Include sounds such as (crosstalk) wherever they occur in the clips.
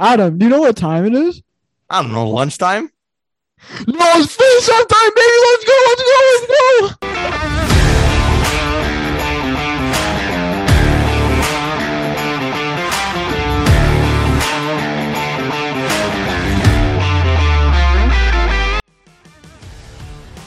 Adam, do you know what time it is? I don't know, lunchtime? No, it's face time, baby. Let's go, let's go, let's go.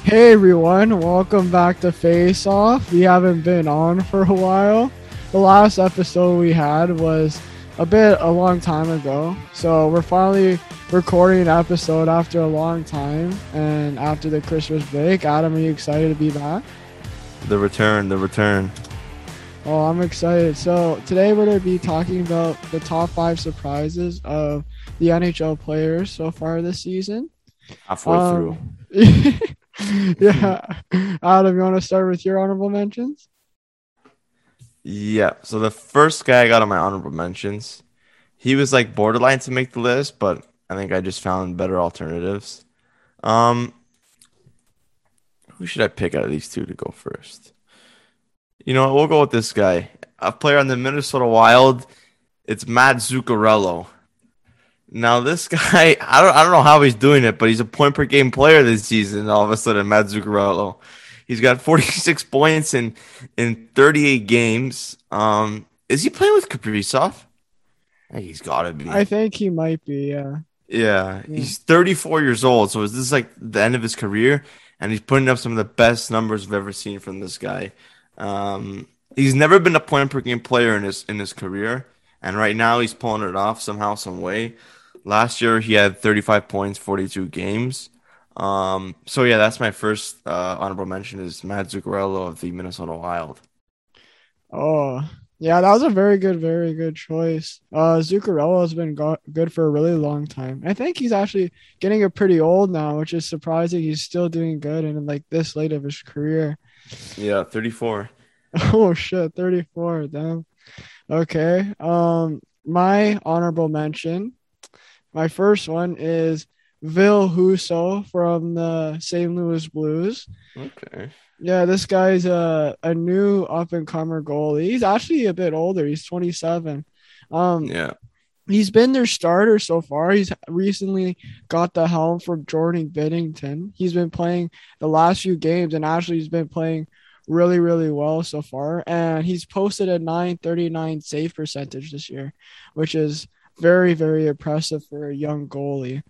Hey everyone, welcome back to Face Off. We haven't been on for a while. The last episode we had was a bit a long time ago. So we're finally recording an episode after a long time and after the Christmas break. Adam, are you excited to be back? The return, the return. Oh, I'm excited. So today we're going to be talking about the top five surprises of the NHL players so far this season. Halfway through. Um, (laughs) yeah. Adam, you want to start with your honorable mentions? Yeah. So the first guy I got on my honorable mentions, he was like borderline to make the list, but I think I just found better alternatives. Um, who should I pick out of these two to go first? You know? We'll go with this guy, a player on the Minnesota Wild. It's Matt Zuccarello. Now this (laughs) guy, I don't, I don't know how he's doing it, but he's a point per game player this season. All of a sudden, Matt Zuccarello, he's got 46 (laughs) points in in 38 games. Um, is he playing with Kaprizov? I think he's got to be. I think he might be, yeah. Yeah, Yeah. he's 34 years old, so is this like the end of his career? And he's putting up some of the best numbers I've ever seen from this guy. Um, he's never been a point per game player in his in his career, and right now he's pulling it off somehow, some way. Last year he had 35 points, 42 games. Um, so yeah, that's my first uh, honorable mention is Matt Zuccarello of the Minnesota Wild. Oh, yeah, that was a very good, very good choice. Uh, Zuccarello has been go- good for a really long time. I think he's actually getting a pretty old now, which is surprising. He's still doing good and like this late of his career. Yeah, 34. (laughs) Oh shit, 34. Damn. Okay. Um, my honorable mention. My first one is Ville Husso from the St. Louis Blues. Okay. Yeah, this guy's a, a new up and comer goalie. He's actually a bit older. He's 27. Um, Yeah. he's been their starter so far. He's recently got the helm from Jordan Binnington. He's been playing the last few games, and actually he's been playing really, really well so far. And he's posted a 939 save percentage this year, which is very, very impressive for a young goalie.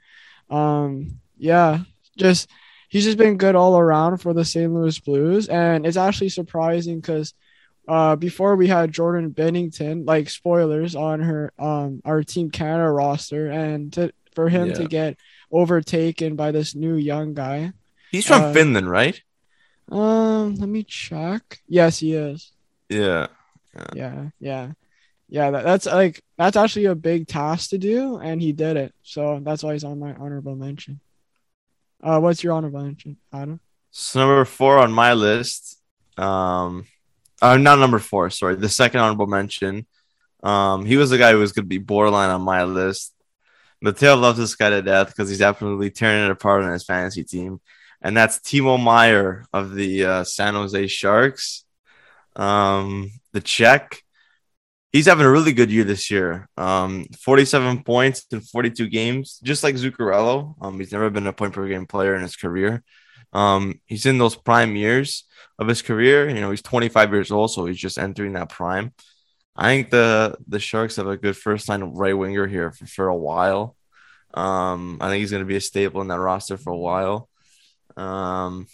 Um, yeah, just he's just been good all around for the St. Louis Blues, and it's actually surprising because uh, before we had Jordan Binnington, like spoilers on her um our Team Canada roster, and to for him Yeah. to get overtaken by this new young guy. He's from Uh, Finland, right? Um, let me check. Yes, he is. Yeah. Yeah, yeah, yeah. That, that's like that's actually a big task to do, and he did it. So that's why he's on my honorable mention. Uh, what's your honorable mention, Adam? So number four on my list, um, uh, not number four, sorry, the second honorable mention. Um, he was the guy who was going to be borderline on my list. Mateo loves this guy to death because he's absolutely tearing it apart on his fantasy team, and that's Timo Meier of the uh, San Jose Sharks. Um, the Czech, he's having a really good year this year. Um, 47 points in 42 games, just like Zuccarello. Um, he's never been a point per game player in his career. Um, he's in those prime years of his career. You know, he's 25 years old, so he's just entering that prime. I think the the Sharks have a good first line right winger here for, for a while. Um, I think he's going to be a staple in that roster for a while. Um,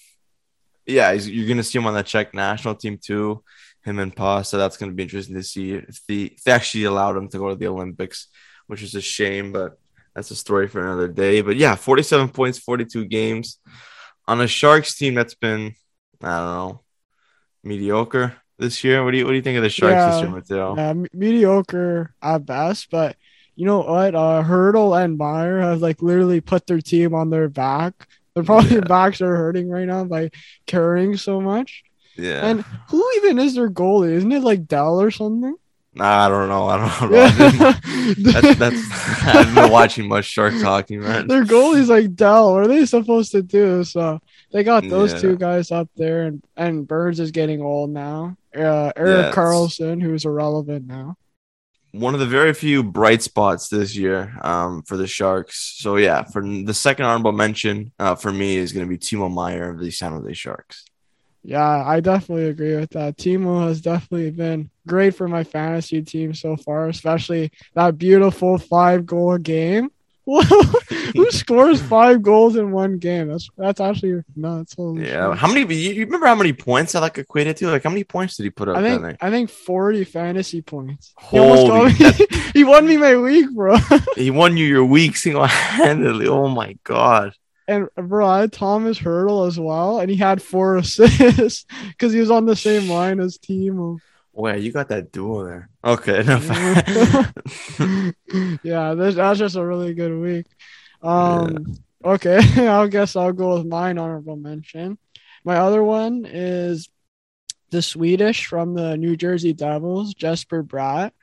yeah, you're going to see him on the Czech national team too. Him and Pa, so that's going to be interesting to see if the if they actually allowed him to go to the Olympics, which is a shame, but that's a story for another day. But yeah, 47 points, 42 games on a Sharks team that's been, I don't know, mediocre this year. What do you what do you think of the Sharks this Yeah. year, Mateo? Yeah, me- mediocre at best, but you know what? Uh, Hertl and Meier have like literally put their team on their back. Their probably Yeah. (laughs) backs are hurting right now by carrying so much. Yeah, And who even is their goalie? Isn't it like Dell or something? nah, I don't know. I don't know. I've been- (laughs) that's that's (laughs) (laughs) I've been watching much Shark talking, man. their goalie's like Dell. What are they supposed to do? So they got those Yeah. two guys up there, and and Burns is getting old now. Uh, Erik it's- Karlsson, who's irrelevant now. one of the very few bright spots this year um, for the Sharks. So yeah, for the second honorable mention uh, for me is going to be Timo Meier of the San Jose Sharks. Yeah, I definitely agree with that. Timo has definitely been great for my fantasy team so far, especially that beautiful five goal game. (laughs) Who (laughs) scores five goals in one game? That's that's actually nuts. Holy yeah. Shit. How many? You remember how many points I like equated to? Like how many points did he put up? I think I think forty fantasy points. Holy! He, (laughs) he won me my week, bro. he won you your week single handedly. Oh my god. And bro, I had Thomas Hertl as well, and he had four (laughs) assists because he was on the same line as Timo. Wait, you got that duel there. Okay, (laughs) yeah, (laughs) this, that's just a really good week. Um, yeah. okay, I guess I'll go with mine honorable mention. My other one is the Swedish from the New Jersey Devils, Jesper Bratt.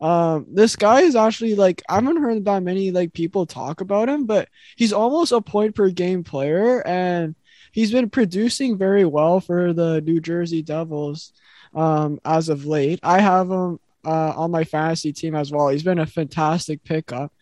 Um, this guy is actually like I haven't heard that many like people talk about him, but he's almost a point per game player, and he's been producing very well for the New Jersey Devils um, as of late. I have him uh, on my fantasy team as well. He's been a fantastic pickup.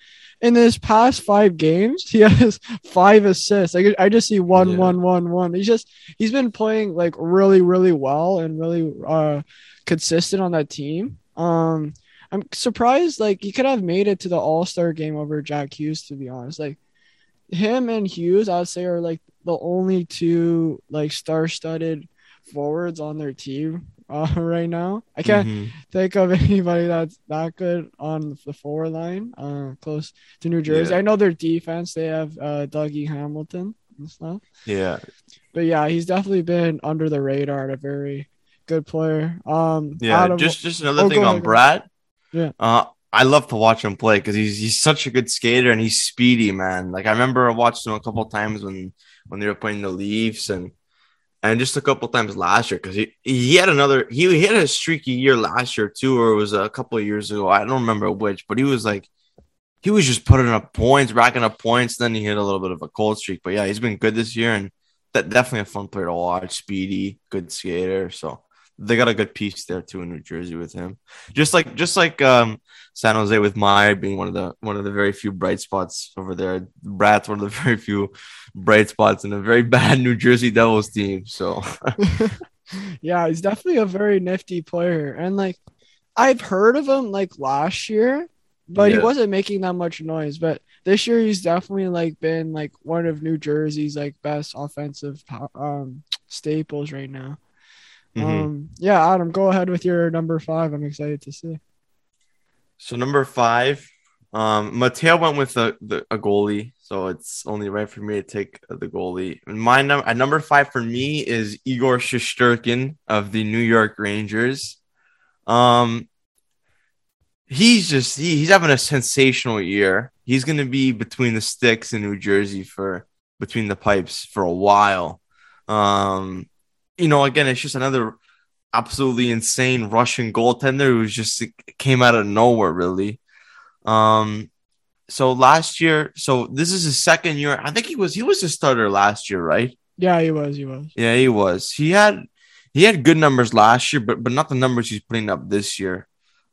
In his past five games, (laughs) he has five assists. I, I just see one, yeah. one, one, one. He's just he's been playing like really, really well and really uh, consistent on that team. Um, I'm surprised like he could have made it to the All Star game over Jack Hughes. To be honest, like him and Hughes, I'd say are like the only two like star-studded forwards on their team (laughs) uh, right now. I can't mm-hmm. think of (laughs) anybody that's that good on the forward line, uh, close to New Jersey. Yeah. I know their defense; they have uh, Dougie Hamilton and stuff. Yeah, but yeah, he's definitely been under the radar. A very good player. Um, yeah. Just just another oh, thing on ahead, Bratt. Yeah. Uh, I love to watch him play because he's he's such a good skater and he's speedy, man. Like I remember I watched him a couple times when when they were playing the Leafs and and just a couple times last year because he, he had another he, he had a streaky year last year too, or it was a couple years ago. I don't remember which, but he was like he was just putting up points, racking up points. Then he hit a little bit of a cold streak, but yeah, he's been good this year and that definitely a fun player to watch. Speedy, good skater. So they got a good piece there too in New Jersey with him. Just like just like um, San Jose with Meier being one of the one of the very few bright spots over there. Bratt's one of the (laughs) very few bright spots in a very (laughs) bad New Jersey Devils team. So (laughs) yeah, he's definitely a very nifty player. And like I've heard of him like last year, but yeah. he wasn't making that much noise. But this year he's definitely like been like one of New Jersey's like best offensive um staples right now. Mm-hmm. Um, yeah, Adam, go ahead with your number five. I'm excited to see. So number five, um, Mateo went with a, the, a goalie, so it's only right for me to take the goalie. And My number at number five for me is Igor Shesterkin of the New York Rangers. Um, he's just he, he's having a sensational year. He's going to be between the sticks in New Jersey for between the pipes for a while. Um, you know, again, it's just another absolutely insane Russian goaltender who just came out of nowhere, really. Um, so last year, so this is his second year. I think he was he was a starter last year, right? Yeah, he was. He was. Yeah, he was. He had he had good numbers last year, but but not the numbers he's putting up this year.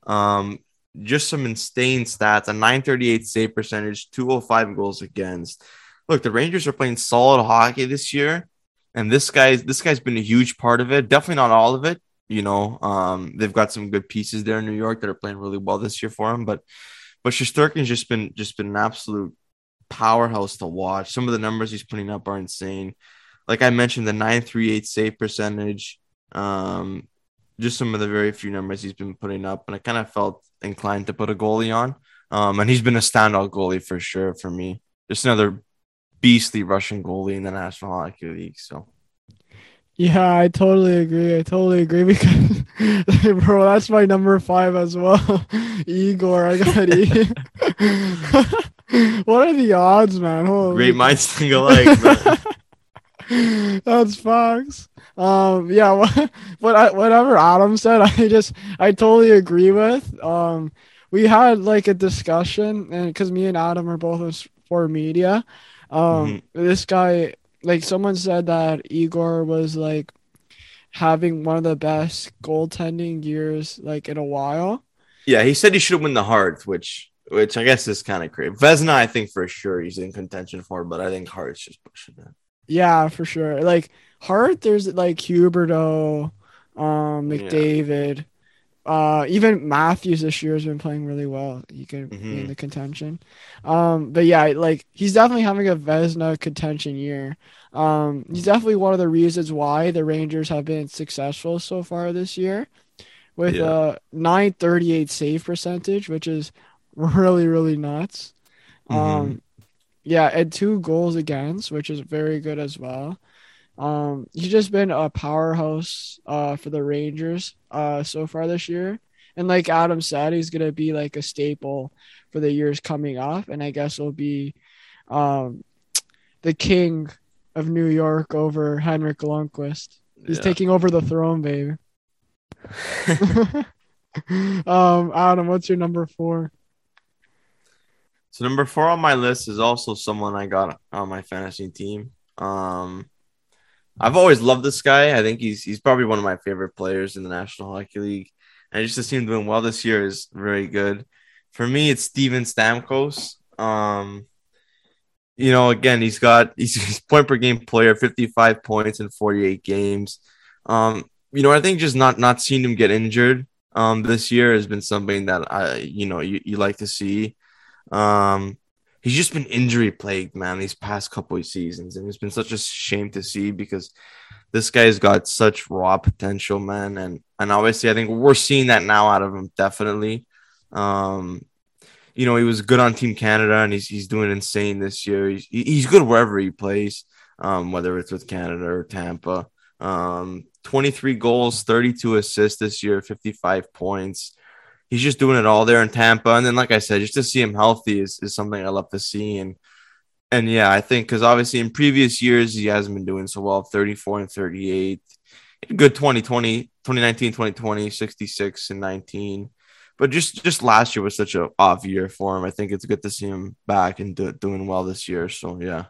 Um, just some insane stats: a 938 save percentage, 205 goals against. Look, the Rangers are playing solid hockey this year and this guy's this guy's been a huge part of it. Definitely not all of it. You know, um, they've got some good pieces there in New York that are playing really well this year for him. But but Shesterkin's just been just been an absolute powerhouse to watch. Some of the numbers he's putting up are insane. Like I mentioned, the 938 save percentage. Um, just some of the very few numbers he's been putting up, and I kind of felt inclined to put a goalie on. Um, and he's been a standout goalie for sure for me. Just another beastly Russian goalie in the National Hockey League. So. Yeah, I totally agree. I totally agree (laughs) because, bro, that's my number five as well. (laughs) Igor, I got E. (laughs) what are the odds, man? Holy Great minds think alike, that's facts. Um, yeah, what, what, whatever Adam said, I just, I totally agree with. Um, we had like a discussion, and because me and Adam are both for media, um, mm-hmm. this guy, like someone said that Igor was like having one of the best goaltending years like in a while. Yeah, he said he should have won the Hart, which which I guess is kind of crazy. Vezina, I think for sure he's in contention for, but I think Hart's just pushing it. Yeah, for sure. Like Hart, there's like Huberdeau, um. McDavid. Uh, even Matthews this year has been playing really well. He could be in Mhm. the contention. Um, but yeah, like he's definitely having a Vezina contention year. Um, he's definitely one of the reasons why the Rangers have been successful so far this year, with Yeah. a 938 save percentage, which is (laughs) really really nuts. Mhm. Um, yeah, and two goals against, which is very good as well. Um, he's just been a powerhouse uh for the Rangers uh so far this year. And like Adam said, he's gonna be like a staple for the years coming up, and I guess will be um the king of New York over Henrik Lundqvist. He's Yeah. taking over the throne, baby. (laughs) um, Adam, what's your number four? So number four on my list is also someone I got on my fantasy team. Um, I've always loved this guy. I think he's he's probably one of my favorite players in the National Hockey League. And just to see him doing well this year is very good. For me, it's Steven Stamkos. Um, you know, again, he's got (laughs) he's, he's point per game player, 55 points in 48 games. Um, you know, I think just not not seeing him get injured um this year has been something that I you know you, you like to see. Um, he's just been injury plagued, man, these past couple of seasons, and it's been such a shame to see because this guy's got such raw potential, man, and and obviously I think we're seeing that now out of him, definitely. Um, you know, he was good on Team Canada, and he's he's doing insane this year. He's he's good wherever he plays, um, whether it's with Canada or Tampa. Um, 23 goals, 32 assists this year, 55 points he's just doing it all there in Tampa. And then, like I said, just to see him healthy is, is something I love to see. And and yeah, I think because obviously in previous years he hasn't been doing so well 34 and 38. Good 2020, 2019, 2020, 66 and 19. But just just last year was such an off year for him. I think it's good to see him back and do, doing well this year. So yeah.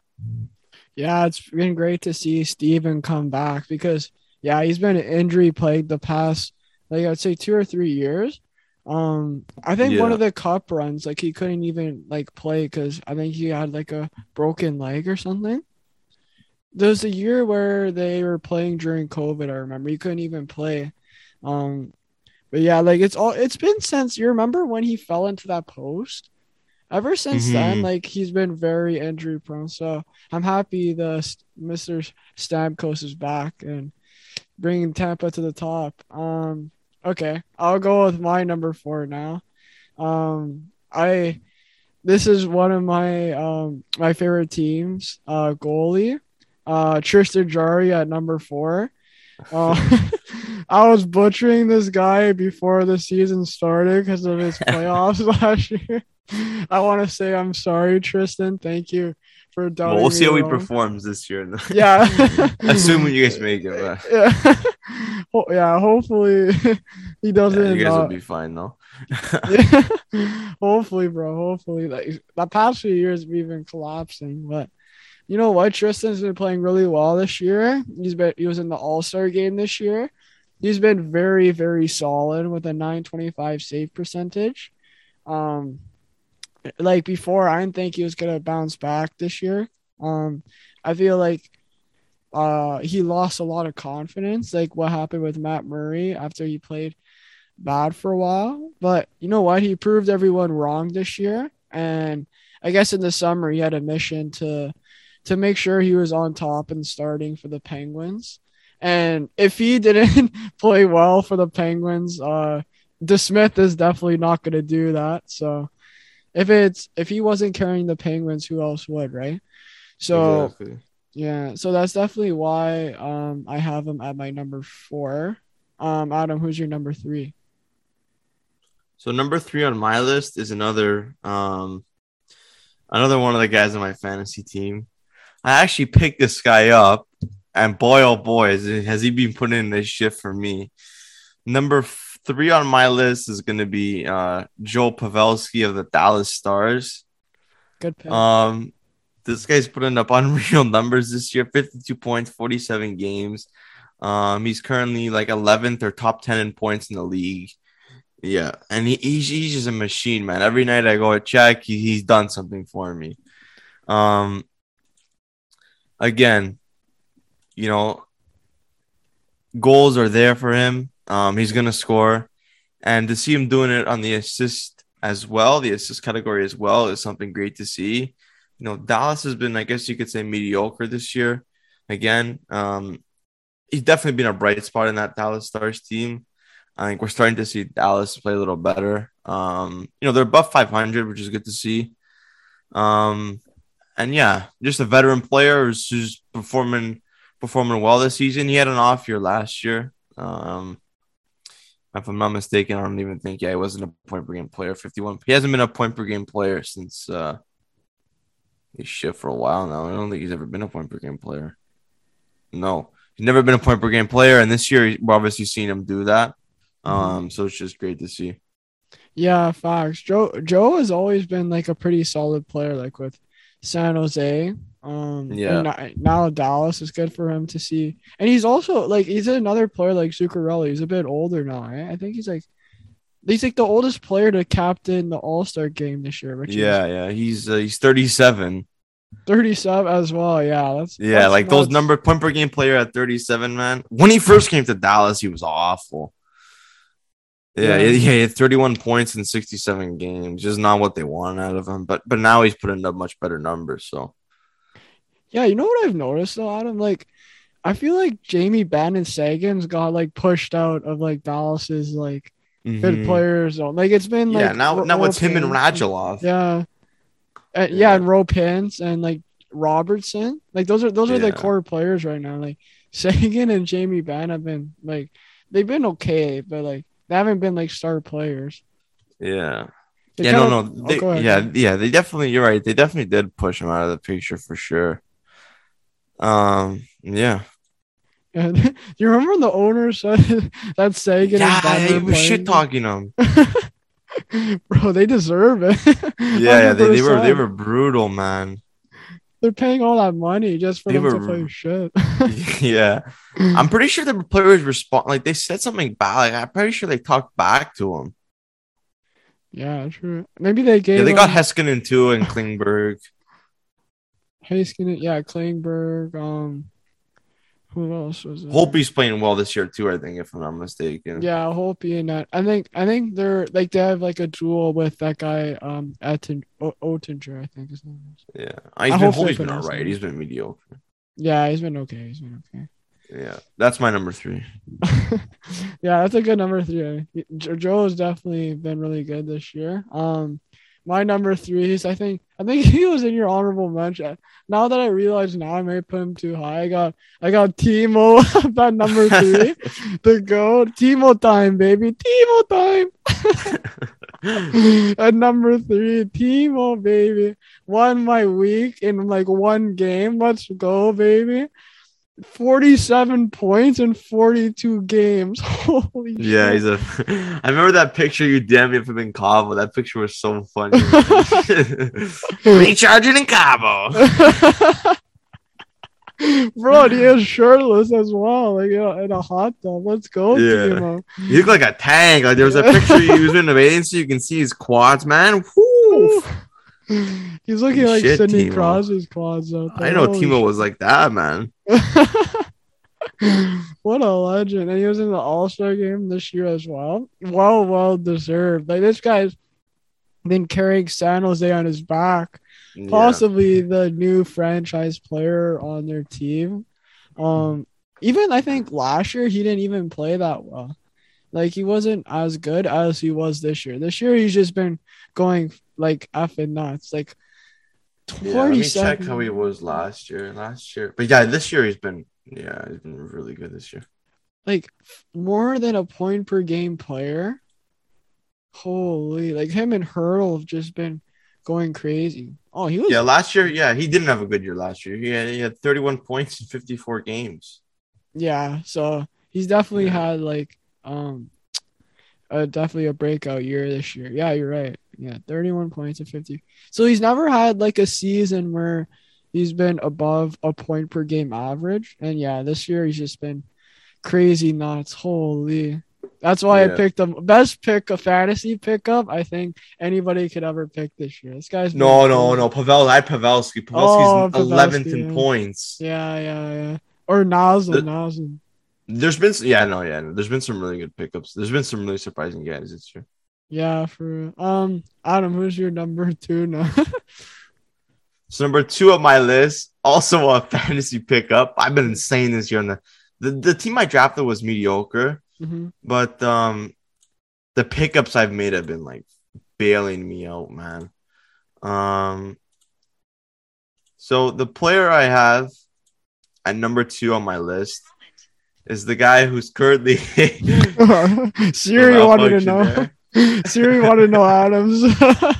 Yeah, it's been great to see Steven come back because yeah, he's been an injury plagued the past like I'd say two or three years. Um, I think one of the cup runs, like he couldn't even like play because I think he had like a broken leg or something. There was a year where they were playing during COVID. I remember he couldn't even play. Um, but yeah, like it's all it's been since you remember when he fell into that post. Ever since then, Mhm. like he's been very injury prone. So I'm happy the Mr. Stamkos is back and bringing Tampa to the top. Um, okay, I'll go with my number four now. Um, I this is one of my um my favorite teams. Uh, goalie, uh, Tristan Jarry at number four. Uh, (laughs) I was butchering this guy before the season started because of his (laughs) playoffs (laughs) last year. I want to say I'm sorry, Tristan. Thank you for Well, we'll see how he performs this year. (laughs) Yeah. (laughs) Assuming you guys make it. But Yeah. (laughs) Ho- yeah, hopefully he doesn't. you guys uh, will be fine though. yeah. hopefully, bro. Hopefully, like the past few years we've been collapsing, but you know what? Tristan's been playing really well this year. He's been he was in the All Star game this year. He's been very very solid with a 925 save percentage. Um, like before, I didn't think he was gonna bounce back this year. Um, I feel like uh he lost a lot of confidence, like what happened with Matt Murray after he played bad for a while. But you know what? He proved everyone wrong this year. And I guess in the summer he had a mission to to make sure he was on top and starting for the Penguins. And if he (laughs) didn't (laughs) play well for the Penguins, uh DeSmith is definitely not gonna do that. So if it's if he wasn't carrying the Penguins, who else would, right? So Exactly. yeah, so that's definitely why um I have him at my number four. Um, Adam, who's your number three? So number three on my list is another um another one of the guys on my fantasy team. I actually picked this guy up, and boy oh boy, has, has he been putting in this shift for me. Number f- three on my list is going to be uh, Joe Pavelski of the Dallas Stars. Good pick. Um, this guy's putting up (laughs) unreal numbers this year: fifty-two points, forty-seven games. Um, he's currently like 11th or top 10 in points in the league. Yeah, and he, he's, he's just a machine, man. Every night I go to check, he, he's done something for me. Um, again, you know, goals are there for him. Um, he's gonna score, and to see him doing it on the assist as well, the assist category as well, is something great to see. You know, Dallas has been, I guess you could say, mediocre this year. Again, um, he's definitely been a bright spot in that Dallas Stars team. I think we're starting to see Dallas play a little better. Um, you know, they're above 500, which is good to see. Um, and yeah, just a veteran player who's, who's performing performing well this season. He had an off year last year. Um, if I'm not mistaken, I don't even think yeah, he wasn't a point per game player. 51. He hasn't been a point per game player since uh he's shit for a while now. I don't think he's ever been a point per game player. No, he's never been a point per game player, and this year we're obviously seeing him do that. Um, so it's just great to see. Yeah, facts. Joe Joe has always been like a pretty solid player, like with San Jose. Um, Yeah. and now- Dallas is good for him to see, and he's also like he's another player like Zuccarelli. He's a bit older now. Eh? I think he's like he's like the oldest player to captain the All Star game this year, which Yeah, yeah, he's uh, he's thirty seven. 37 as well. Yeah, that's Yeah, that's like those number point per game player at 37, man. When he first came to Dallas, he was awful. Yeah, Yeah. yeah, he had 31 points in 67 games. Just not what they wanted out of him. But but now he's putting up much better numbers. So Yeah, you know what I've noticed though, Adam? Like, I feel like Jamie Benn and Seguin's got like pushed out of like Dallas's like good Mhm. players zone. Like it's been like yeah, now Ro- now it's him and Ropins. Radulov. Yeah. Uh, yeah, Yeah. and Ropins and like Robertson. Like those are those are the core players right now. Like (laughs) Seguin and Jamie Benn have been like they've been okay, but like they haven't been like star players. Yeah. They yeah, no, kinda- no. oh, They, go ahead. yeah, yeah, they definitely you're right. They definitely did push him out of the picture for sure. Um, yeah. And (laughs) you remember the owner said (laughs) that Seguin Yeah, and he was shit talking him. (laughs) Bro, they deserve it. Yeah, they, they were they were brutal, man. They're paying all that money just for They them to play shit. yeah. I'm pretty sure the players respond like they said something bad. Like I'm pretty sure they talked back to him. yeah, true. Maybe they gave. Yeah, they got him Heiskanen too and Klingberg. Heiskanen, yeah, Klingberg. Um, who else was it? Holtby's playing well this year too. I think, if I'm not mistaken. Yeah, Holtby and that. I think I think they're like they have like a duel with that guy, um, Etten o- Oettinger, I think his name is. yeah. I been, hope Holtby's been all right. He's been mediocre. Yeah, he's been okay. He's been okay. Yeah, that's my number three. (laughs) yeah, that's a good number three. Joe has definitely been really good this year. Um, my number three is I think I think (laughs) he was in your honorable mention. Now that I realize now I may put him too high. I got I got Timo (laughs) at number three. (laughs) the go Timo time, baby. Timo time. at number three, Timo, baby. Won my week in like one game. Let's go, baby. 47 points in 42 games. (laughs) Holy yeah, shit. he's a. (laughs) I remember that picture you damn me for in Cabo. That picture was so funny. (laughs) Recharging in Cabo. Bro, he is shirtless as well, like uh, in a hot tub. Let's go, Yeah. Timo. You look like a tank. Like there was a picture he was in the bathing suit. You can see his quads, man. Woo. (laughs) He's looking like Shit, Sidney Timo. Crosby's quads out there. I know Holy Timo was like that, man. (laughs) what a legend. And he was in the All Star game this year as well. Well, well deserved. Like this guy's been carrying San Jose on his back. Yeah. Possibly the new franchise player on their team. Um even I think last year he didn't even play that well. Like he wasn't as good as he was this year. This year he's just been going like effing nuts. Like Yeah, let me check how he was last year. Last year, but yeah, this year he's been yeah, he's been really good this year. like more than a point per game player. Holy, like him and Hertl have just been going crazy. Oh, he was Yeah, last year, yeah, he didn't have a good year last year. He had, he had 31 points in 54 games. yeah. So he's definitely Yeah. had like um, a definitely a breakout year this year. Yeah, you're right. Yeah, 31 points and 50. So he's never had like a season where he's been above a point per game average. And yeah, this year he's just been crazy nuts. Holy. That's why I picked him. Best pick a fantasy pickup. I think anybody could ever pick this year. This guy's No, no, good. no. Pavel, I had Pavelski. Pavelski's Oh, eleventh Pavelski, in yeah. points. Yeah, yeah, yeah. Or Nozzle, The- Nozzle. There's been, yeah, no, yeah, no. there's been some really good pickups. There's been some really surprising guys this year. Yeah, for um Adam, who's your number two now? So (laughs) number two of my list, also a fantasy pickup. I've been insane this year. On the, the the team I drafted was mediocre, hmm but um, the pickups I've made have been like bailing me out, man. Um, so the player I have at number two on my list is the guy who's currently (laughs) Siri wanted to know. (laughs) Siri wanted to know Adam's. (laughs)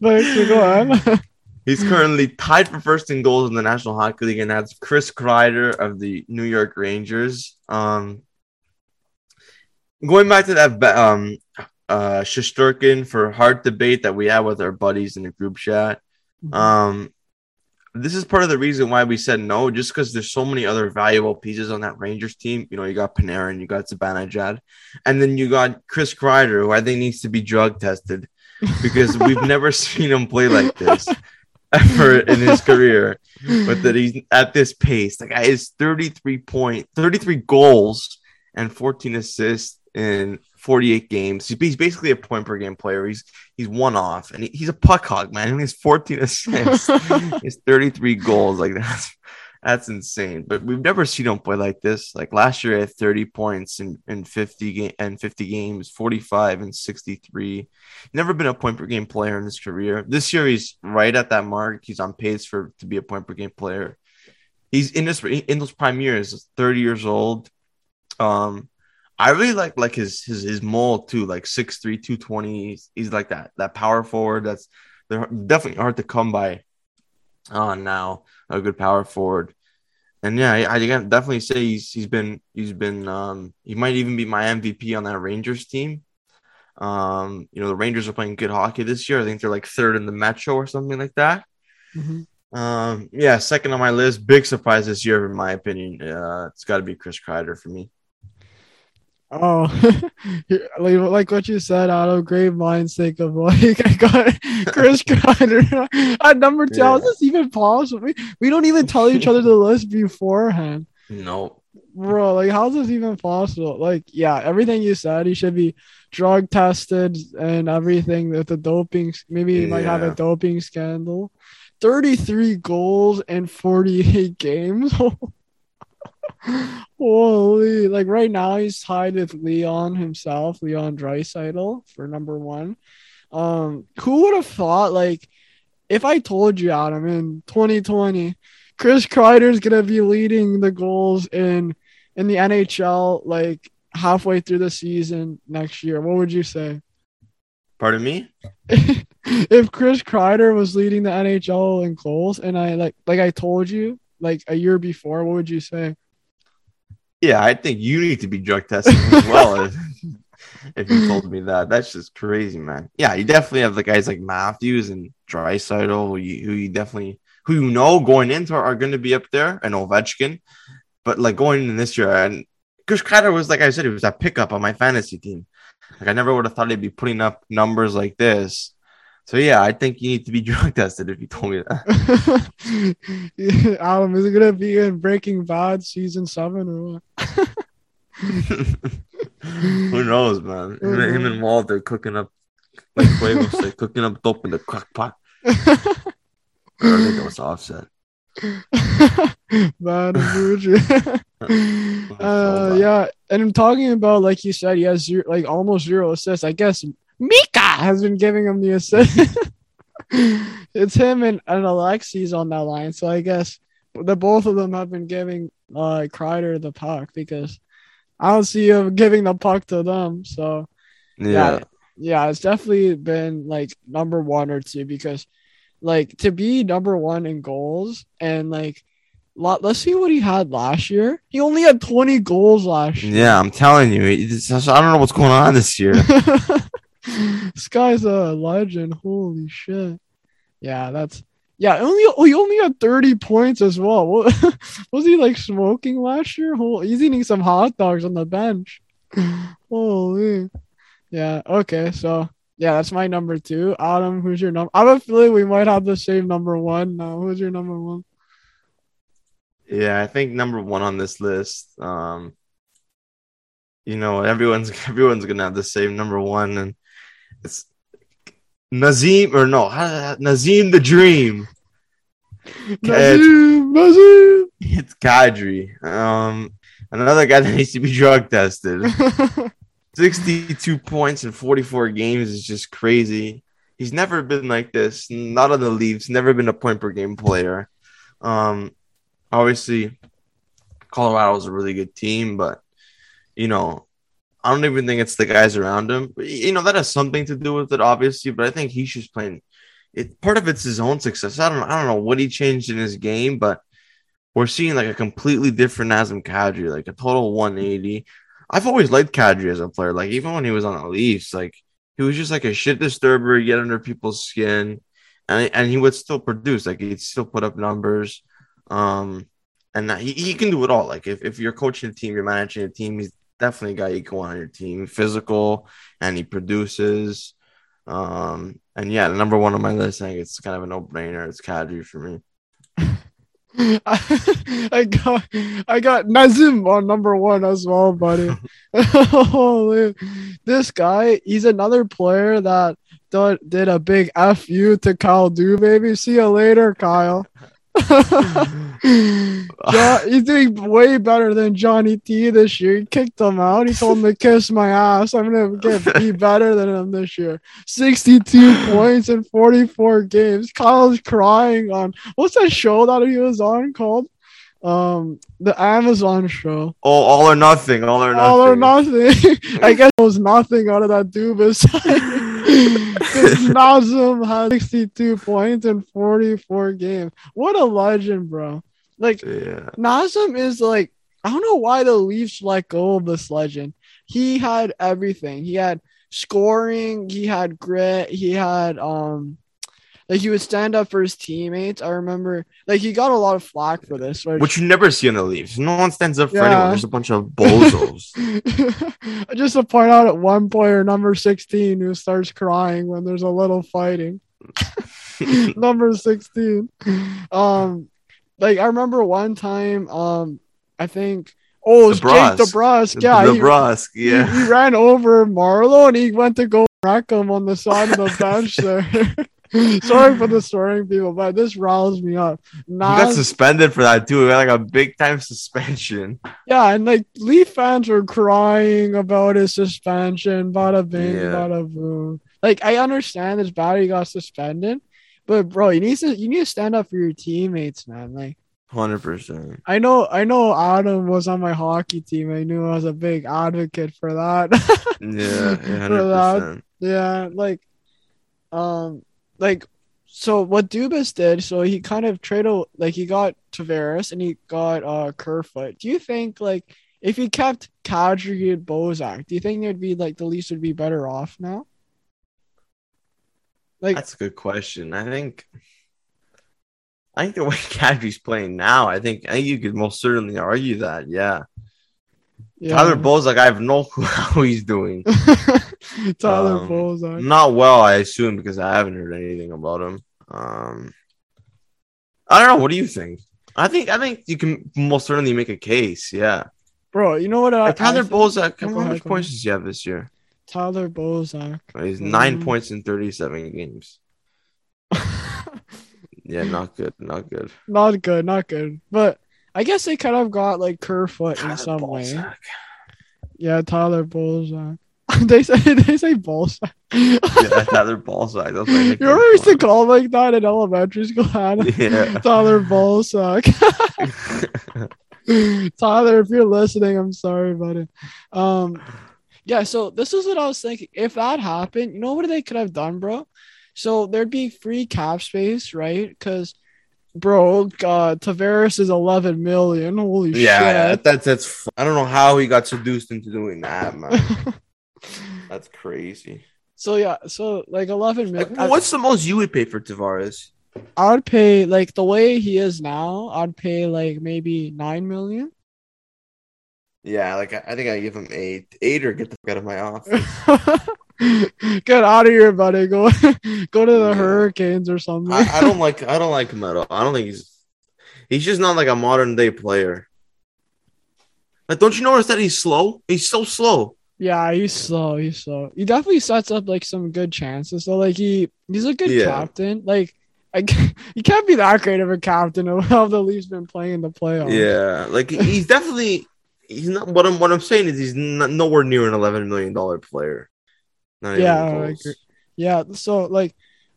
So go. He's currently tied for first in goals in the National Hockey League, and that's Chris Kreider of the New York Rangers. Um, going back to that um, uh, Shesterkin for Hart debate that we had with our buddies in the group chat. Um, this is part of the reason why we said no, just because there's so many other valuable pieces on that Rangers team. You know, you got Panarin, you got Zibanejad, and then you got Chris Kreider, who I think needs to be drug tested because we've (laughs) never seen him play like this (laughs) ever in his career. But that he's at this pace. The guy is 33 point, 33 goals and 14 assists in 48 games. He's he's basically a point per game player. He's he's one off, and he, he's a puck hog, man. He only has 14 assists. (laughs) He's 33 goals. Like that's that's insane. But we've never seen him play like this. Like last year, he had 30 points in, in 50 game and 50 games, 45 and 63. Never been a point per game player in his career. This year, he's right at that mark. He's on pace for to be a point per game player. He's in this in those prime years, 30 years old. Um, I really like like his his his mold too, like 6'3", 220. He's, he's like that that power forward. That's they're definitely hard to come by. Uh, now a good power forward, and yeah, I, I can definitely say he's he's been he's been um he might even be my MVP on that Rangers team. Um, you know the Rangers are playing good hockey this year. I think they're like third in the Metro or something like that. Mhm. Um, yeah, second on my list. Big surprise this year, in my opinion. Uh, it's got to be Chris Kreider for me. Oh, (laughs) like, like what you said, Otto. Great minds think of (laughs) like I got Chris (laughs) Kreider at number two. How is Yeah. this even possible? We, we don't even tell each other the list beforehand, No, bro. Like, how's this even possible? Like, yeah, everything you said, he should be drug tested and everything with the doping. Maybe he might have a doping scandal. Thirty-three goals in forty-eight games. Holy, like right now he's tied with Leon himself, Leon Draisaitl for number one. Um, who would have thought like if I told you Adam in 2020, Chris Kreider's gonna be leading the goals in in the NHL like halfway through the season next year, what would you say? pardon me. (laughs) if Chris Kreider was leading the NHL in goals and I like like I told you like a year before, what would you say? Yeah, I think you need to be drug tested as well. if, (laughs) if you told me that, that's just crazy, man. Yeah, you definitely have the guys like Matthews and Draisaitl, who you, who you definitely who you know going into are going to be up there, and Ovechkin. But like going into this year, and Kreider was like I said, he was that pickup on my fantasy team. Like I never would have thought he'd be putting up numbers like this. So yeah, I think you need to be (laughs) drug tested if you told me that. (laughs) Adam, is it gonna be in Breaking Bad season seven or what? (laughs) Who knows, man? Him, and- him and Walter cooking up like Fuego said, cooking up dope in the crock pot. I think it was offset. Bad uh, yeah, and I'm talking about like you said, he has zero, like almost zero assists. I guess Mika has been giving him the assist. (laughs) it's him and, and Alexis on that line, so I guess the both of them have been giving uh Kreider the puck because I don't see him giving the puck to them. So Yeah. yeah, yeah, it's definitely been like number one or two because like to be number one in goals and like lot, let's see what he had last year. He only had 20 goals last year. Yeah, I'm telling you, I don't know what's going on this year. (laughs) (laughs) this guy's a legend. Holy shit. Yeah, that's yeah, only oh, he only had 30 points as well. What, (laughs) was he like smoking last year? Hol- He's eating some hot dogs on the bench. (laughs) Holy. Yeah. Okay. So yeah, that's my number two. Adam, who's your number? I have a feeling we might have the same number one now. Who's your number one? Yeah, I think number one on this list. Um, you know, everyone's everyone's gonna have the same number one, and it's Nazem or no Nazem the Dream. Nazem, Nazem. (laughs) It's Kadri. Um, another guy (laughs) that needs to be drug tested. (laughs) 62 points in 44 games is just crazy. He's never been like this. Not on the Leafs. Never been a point per game player. Um, obviously, Colorado is a really good team, but you know, I don't even think it's the guys around him. You know, that has something to do with it, obviously, but I think he's just playing. It part of it's his own success. I don't. I don't know what he changed in his game, but we're seeing like a completely different Nazem Kadri, like a total 180. I've always liked Kadri as a player. Like even when he was on the Leafs, like he was just like a shit disturber, get under people's skin, and and he would still produce. Like he'd still put up numbers. Um, and he, he can do it all. Like if, if you're coaching a team, you're managing a team, he's definitely a guy you can want on your team. Physical and he produces. Um, and yeah, the number one on my list, I think it's kind of a no brainer. It's Kadri for me. (laughs) I got I got Nazem on number one as well, buddy. (laughs) Holy, this guy, he's another player that did a big fu to Kyle Do, baby. See you later, Kyle. (laughs) John, he's doing way better than Johnny T this year. He kicked him out. He told him to kiss my ass. I'm gonna get (laughs) be better than him this year. 62 (laughs) points in 44 games. Kyle's crying on what's that show that he was on called? Um, the Amazon show. Oh, all or nothing. All or nothing. All or nothing. I guess there was nothing out of that Dubas. (laughs) Nazem has 62 points in 44 games. What a legend, bro. Like, yeah. Nazem is like, I don't know why the Leafs let go of this legend. He had everything. He had scoring, he had grit, he had um like he would stand up for his teammates. I remember like he got a lot of flack for this. Which, which you never see on the Leafs. No one stands up for yeah. anyone. There's a bunch of bozos. (laughs) Just to point out at one player, number 16, who starts crying when there's a little fighting. (laughs) number 16. Um like I remember one time, um, I think oh it was DeBrusk. Jake DeBrusk. Yeah, DeBrusk, he, yeah. He, he, ran over Marleau and he went to go wreck him on the side of the (laughs) bench there. (laughs) Sorry for the swearing people, but this riles me up. Nas, he got suspended for that too. We got like a big time suspension. Yeah, and like Leaf fans were crying about his suspension. Bada bing, yeah. bada boom. Like I understand it's bad he got suspended, but bro, you need to you need to stand up for your teammates, man. Like hundred percent. I know I know Adam was on my hockey team. I knew I was a big advocate for that. (laughs) yeah, hundred percent. Yeah, like um like so what Dubas did, so he kind of traded like he got Tavares and he got uh Kerfoot. Do you think like if he kept Kadri and Bozak, do you think there'd be like the Leafs would be better off now? Like that's a good question. I think I think the way (laughs) Kadri's playing now, I think I think you could most certainly argue that, yeah. yeah. Tyler Bozak, I have no (laughs) clue how he's doing. (laughs) Tyler um, Bozak. Not well, I assume, because I haven't heard anything about him. Um I don't know. What do you think? I think I think you can most certainly make a case, yeah. Bro, you know what? I, like Tyler Bozak, how much points does he have this year? Tyler Bozak. He's nine um, points in 37 games. (laughs) yeah, not good. Not good. Not good. Not good. But I guess they kind of got like Kerfoot in some Balzac. way. Yeah, Tyler Bozak. (laughs) they say (laughs) they say Balzac. yeah, Tyler Balzac. That's you remember we used to call like that in elementary school? Yeah. Tyler Balzac. Tyler, if you're listening, I'm sorry, buddy. Um, yeah, so this is what I was thinking. If that happened, you know what they could have done, bro? So there'd be free cap space, right? Because, bro, God, Tavares is 11 million. Holy yeah, shit. that's that's. I don't know how he got seduced into doing that, man. (laughs) that's crazy. So yeah, so like 11 million. Like, what's the most you would pay for Tavares? I would pay like the way he is now. I'd pay like maybe nine million. Yeah, like I, I think I give him eight, eight or get the fuck out of my office. (laughs) Get out of here, buddy. Go (laughs) go to the Yeah. Hurricanes or something. I, I don't (laughs) like I don't like him at all. I don't think he's he's just not like a modern day player. Like, don't you notice that he's slow? He's so slow. yeah, he's slow. He's slow. He definitely sets up like some good chances. So like he he's a good Yeah. captain. Like I, he can't be that great of a captain of how the Leafs been playing in the playoffs. Yeah, like he's definitely he's not. What I'm what I'm saying is he's not, nowhere near an 11 million dollar player. Not Yeah, I agree. Yeah, so like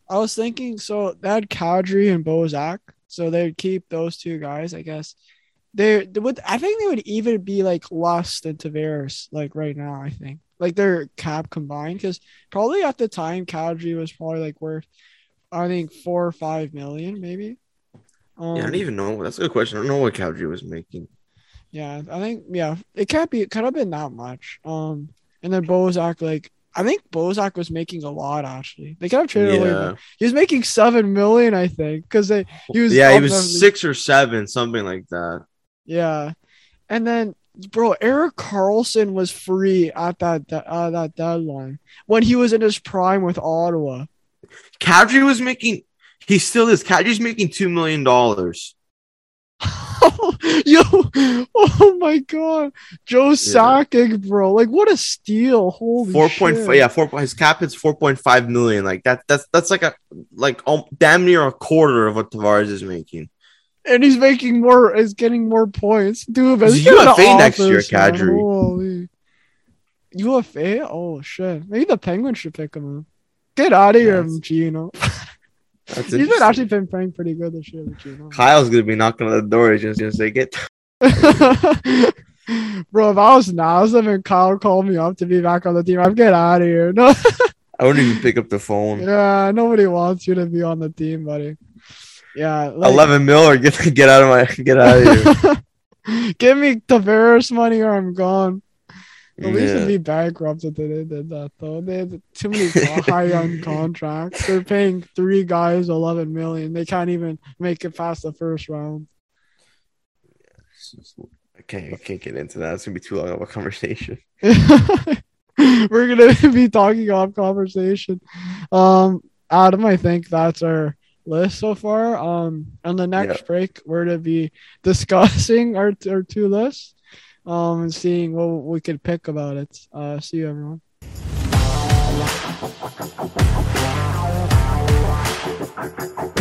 I was thinking, so they had Kadri and Bozak, so they'd keep those two guys, I guess. They, they would, I think they would even be like less than Tavares, like right now. I think like their cap combined, because probably at the time Kadri was probably like worth, I think four or five million, maybe. Um, Yeah, I don't even know. That's a good question. I don't know what Kadri was making. Yeah, I think yeah, it can't be. It could have been that much. Um, and then Bozak, like I think Bozak was making a lot actually. They could have traded away. Yeah, more. He was making seven million, I think, because they he was yeah, he was six or seven, something like that. Yeah, and then bro, Erik Karlsson was free at that uh, that deadline when he was in his prime with Ottawa. Kadri was making. He still is. Kadri's making two million dollars. (laughs) Yo, oh my god, Joe Sakic, bro, like what a steal! Holy Four point Yeah, four. His cap is four point five million. Like that. That's that's like a like um, damn near a quarter of what Tavares is making. and he's making more. Is getting more points, dude. He's let's UFA next year, office. Kadri. Holy. UFA? Oh shit! Maybe the Penguins should pick him up. Get out of here, Gino. (laughs) That's He's been actually been playing pretty good this year Gino. Kyle's gonna be knocking on the door. He's just gonna say, "Get." (laughs) Bro, if I was Nazem and Kyle called me up to be back on the team, I'd get out of here. (laughs) No, I wouldn't even pick up the phone. yeah, nobody wants you to be on the team, buddy. Yeah, like- Eleven mil or get get out of my get out of here. (laughs) Give me Tavares money or I'm gone. The Leafs Yeah. be bankrupt if they did that though. They have too many high end (laughs) contracts. They're paying three guys eleven million. They can't even make it past the first round. I can't, I can't get into that. It's gonna be too long of a conversation. (laughs) We're gonna (laughs) be talking off conversation. Um, Adam, I think that's our list so far. Um, on the next break, we're gonna be discussing our our two lists um, and seeing what we could pick about it. Uh, see you, everyone. Thank you.